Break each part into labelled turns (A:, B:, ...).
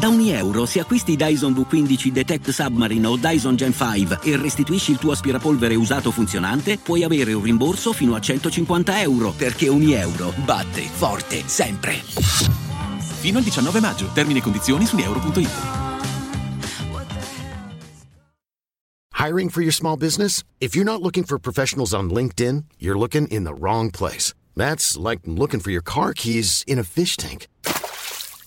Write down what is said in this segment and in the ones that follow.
A: Da ogni euro, se acquisti Dyson V15 Detect Submarine o Dyson Gen 5 e restituisci il tuo aspirapolvere usato funzionante, puoi avere un rimborso fino a 150 euro, perché ogni euro batte forte sempre.
B: Fino al 19 maggio. Termini e condizioni su euro.it.
C: Hiring for your small business? If you're not looking for professionals on LinkedIn, you're looking in the wrong place. That's like looking for your car keys in a fish tank.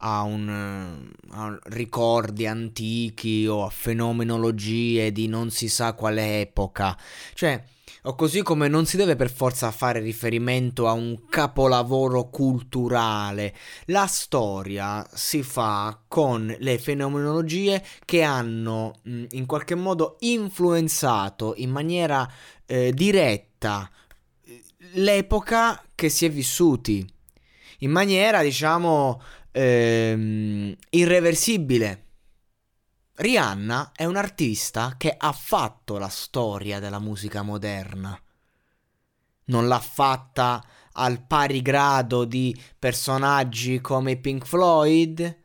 D: a, un, a ricordi antichi o a fenomenologie di non si sa quale epoca. Cioè, o così come non si deve per forza fare riferimento a un capolavoro culturale. La storia si fa con le fenomenologie che hanno mh, in qualche modo influenzato in maniera eh, diretta l'epoca che si è vissuti. In maniera, diciamo, ehm, irreversibile. Rihanna è un artista che ha fatto la storia della musica moderna. Non l'ha fatta al pari grado di personaggi come Pink Floyd,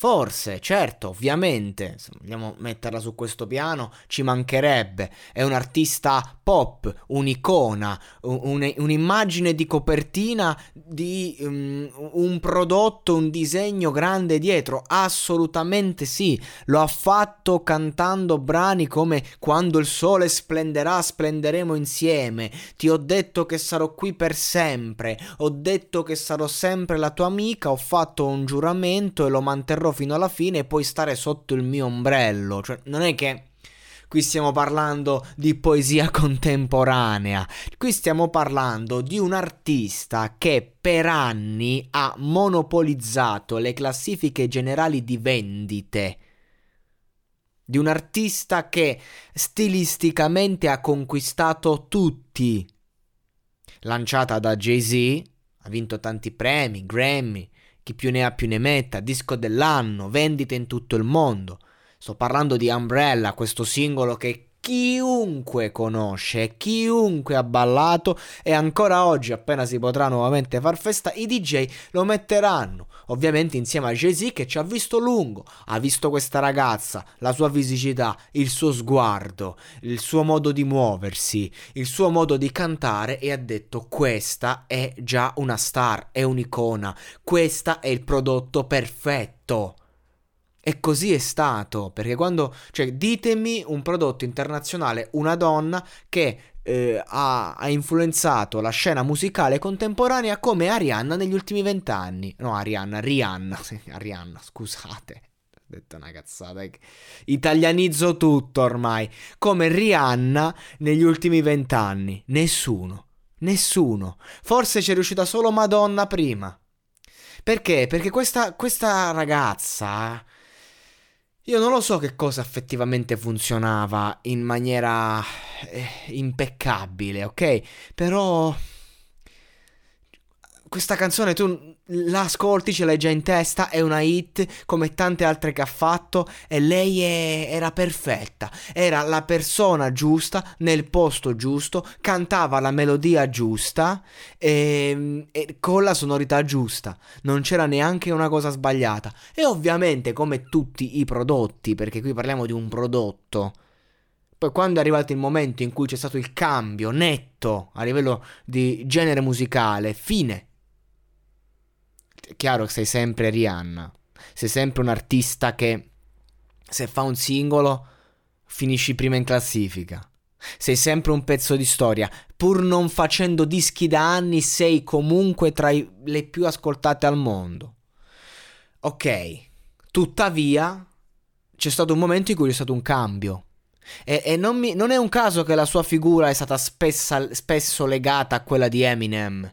D: Forse, certo, ovviamente, se vogliamo metterla su questo piano, ci mancherebbe. È un artista pop, un'icona, un, un'immagine di copertina di um, un prodotto, un disegno grande dietro. Assolutamente sì. Lo ha fatto cantando brani come Quando il sole splenderà, splenderemo insieme. Ti ho detto che sarò qui per sempre. Ho detto che sarò sempre la tua amica. Ho fatto un giuramento e lo manterrò fino alla fine e poi stare sotto il mio ombrello. Cioè, non è che qui stiamo parlando di poesia contemporanea. Qui stiamo parlando di un artista che per anni ha monopolizzato le classifiche generali di vendite. Di un artista che stilisticamente ha conquistato tutti. Lanciata da Jay-Z, ha vinto tanti premi, Grammy, chi più ne ha più ne metta, disco dell'anno, vendite in tutto il mondo. Sto parlando di Umbrella, questo singolo che chiunque conosce, chiunque ha ballato e ancora oggi, appena si potrà nuovamente far festa, i DJ lo metteranno. Ovviamente insieme a Jay-Z che ci ha visto lungo, ha visto questa ragazza, la sua fisicità, il suo sguardo, il suo modo di muoversi, il suo modo di cantare e ha detto questa è già una star, è un'icona, questa è il prodotto perfetto. E così è stato, perché quando, cioè, ditemi un prodotto internazionale, una donna che eh, ha, ha, influenzato la scena musicale contemporanea come Arianna negli ultimi vent'anni. No, Arianna, Rihanna, Arianna, scusate. Ho detto una cazzata. Italianizzo tutto ormai. Come Rihanna negli ultimi vent'anni. Nessuno. Nessuno. Forse c'è riuscita solo Madonna prima. Perché? Perché questa, questa ragazza io non lo so che cosa effettivamente funzionava in maniera eh, impeccabile, ok? Però questa canzone tu la ascolti, ce l'hai già in testa, è una hit come tante altre che ha fatto e lei è, era perfetta, era la persona giusta nel posto giusto, cantava la melodia giusta e, ehm, e con la sonorità giusta, non c'era neanche una cosa sbagliata. E ovviamente come tutti i prodotti, perché qui parliamo di un prodotto, poi quando è arrivato il momento in cui c'è stato il cambio netto a livello di genere musicale, fine chiaro che sei sempre Rihanna. sei sempre un artista che se fa un singolo finisci prima in classifica. Sei sempre un pezzo di storia. Pur non facendo dischi da anni, sei comunque tra i, le più ascoltate al mondo. Ok, tuttavia c'è stato un momento in cui c'è stato un cambio. E, e non, mi, non, è un caso che la sua figura è stata spessa, spesso legata a quella di Eminem.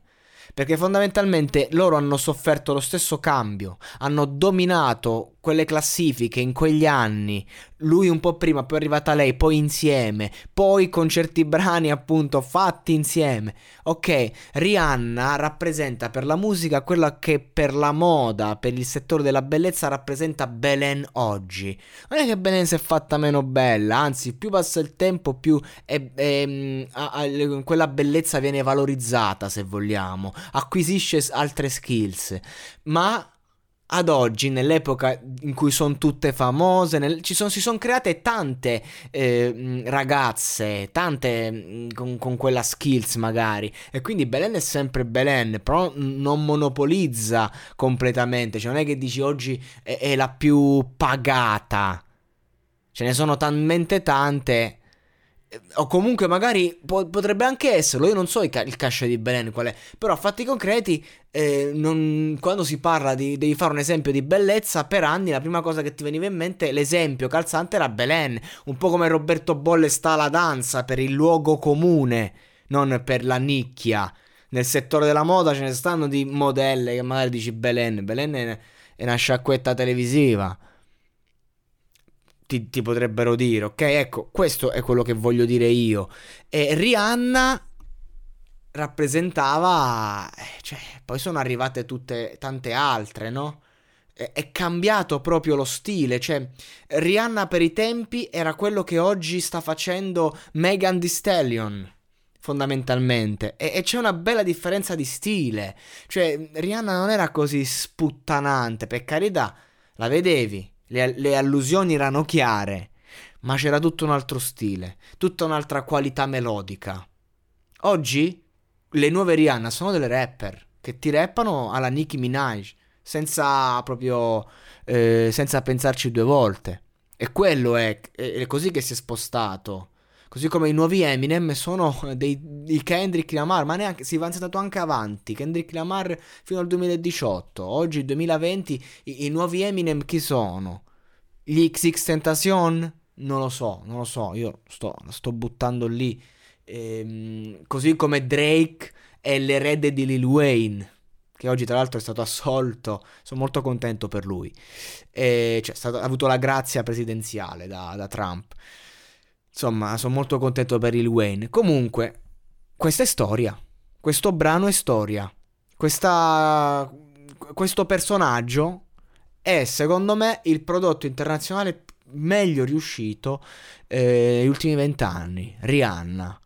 D: Perché fondamentalmente loro hanno sofferto lo stesso cambio, hanno dominato quelle classifiche in quegli anni, lui un po' prima, poi è arrivata lei, poi insieme, poi con certi brani appunto fatti insieme. Ok, Rihanna rappresenta per la musica quella che per la moda, per il settore della bellezza rappresenta Belen oggi. Non è che Belen si è fatta meno bella, anzi più passa il tempo più è, è, a, a, quella bellezza viene valorizzata se vogliamo, acquisisce altre skills, ma ad oggi, nell'epoca in cui sono tutte famose, nel, son, si sono create tante eh, ragazze, tante con, con, quella skills magari, e quindi Belen è sempre Belen, però non monopolizza completamente, cioè non è che dici oggi è, è la più pagata, ce ne sono talmente tante o comunque magari po- potrebbe anche esserlo, io non so il, ca- il cash di Belen qual è, però a fatti concreti, eh, non, quando si parla di devi fare un esempio di bellezza, per anni la prima cosa che ti veniva in mente, l'esempio calzante era Belen, un po' come Roberto Bolle sta alla danza per il luogo comune, non per la nicchia. Nel settore della moda ce ne stanno di modelle che magari dici Belen, Belen è, è una sciacquetta televisiva ti, ti, potrebbero dire, ok? Ecco, questo è quello che voglio dire io. E Rihanna rappresentava, eh, cioè, poi sono arrivate tutte tante altre, no? È, cambiato proprio lo stile, cioè Rihanna per i tempi era quello che oggi sta facendo Megan Thee Stallion fondamentalmente. E, e, c'è una bella differenza di stile. Cioè, Rihanna non era così sputtanante, per carità, la vedevi le, le allusioni erano chiare, ma c'era tutto un altro stile, tutta un'altra qualità melodica. Oggi le nuove Rihanna sono delle rapper che ti rappano alla Nicki Minaj, senza proprio eh, senza pensarci due volte. E quello è, è così che si è spostato. Così come i nuovi Eminem sono dei, dei Kendrick Lamar, ma neanche si va andato anche avanti. Kendrick Lamar fino al 2018. Oggi, 2020, i, i nuovi Eminem chi sono? Gli XX Tentacion? Non lo so, non lo so. Io sto, sto buttando lì. Ehm, così come Drake è l'erede di Lil Wayne che oggi tra l'altro è stato assolto, sono molto contento per lui, e, cioè, stato, ha avuto la grazia presidenziale da, da Trump. Insomma, sono molto contento per il Wayne. Comunque, questa è storia. Questo brano è storia. Questa, questo personaggio è, secondo me, il prodotto internazionale meglio riuscito eh, negli ultimi vent'anni. Rihanna.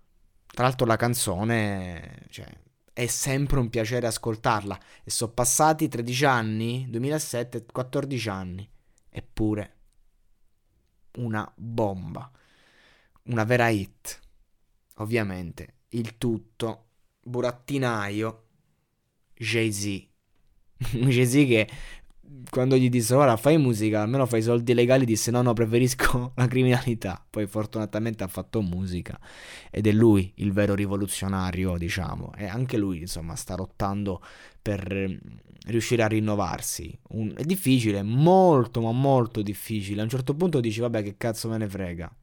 D: Tra l'altro la canzone, cioè, è sempre un piacere ascoltarla. E sono passati 13 anni, 2007, 14 anni. Eppure, una bomba una vera hit. Ovviamente, il tutto burattinaio Jay-Z. Jay-Z che quando gli disse ora fai musica, almeno fai soldi legali, disse no no preferisco la criminalità. Poi fortunatamente ha fatto musica ed è lui il vero rivoluzionario, diciamo. E anche lui insomma sta lottando per mm, riuscire a rinnovarsi. Un... È difficile, molto ma molto difficile. A un certo punto dici vabbè che cazzo me ne frega